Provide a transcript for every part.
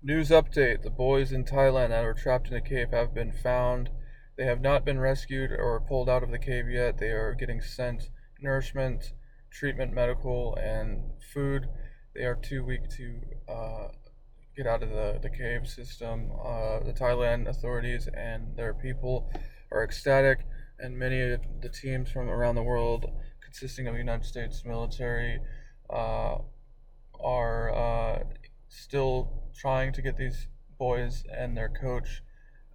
News update The boys in Thailand that were trapped in a cave have been found. They have not been rescued or pulled out of the cave yet. They are getting sent nourishment, treatment, medical, and food. They are too weak to uh, get out of the, the cave system. Uh, the Thailand authorities and their people are ecstatic, and many of the teams from around the world, consisting of the United States military, uh, are uh, still trying to get these boys and their coach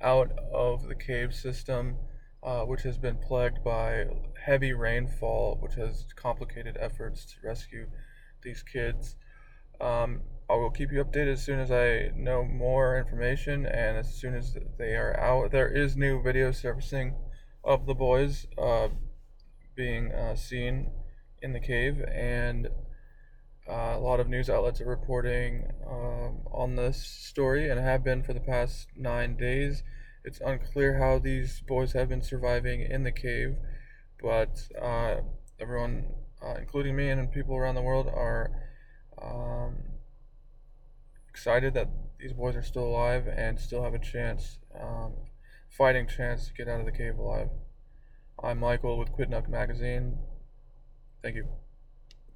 out of the cave system, uh, which has been plagued by heavy rainfall, which has complicated efforts to rescue these kids. Um, I will keep you updated as soon as I know more information and as soon as they are out. There is new video surfacing of the boys uh, being uh, seen in the cave, and uh, a lot of news outlets are reporting um, on this story and have been for the past nine days. It's unclear how these boys have been surviving in the cave, but uh, everyone, uh, including me and people around the world, are um, excited that these boys are still alive and still have a chance, um, fighting chance to get out of the cave alive. I'm Michael with Quidnuck Magazine. Thank you.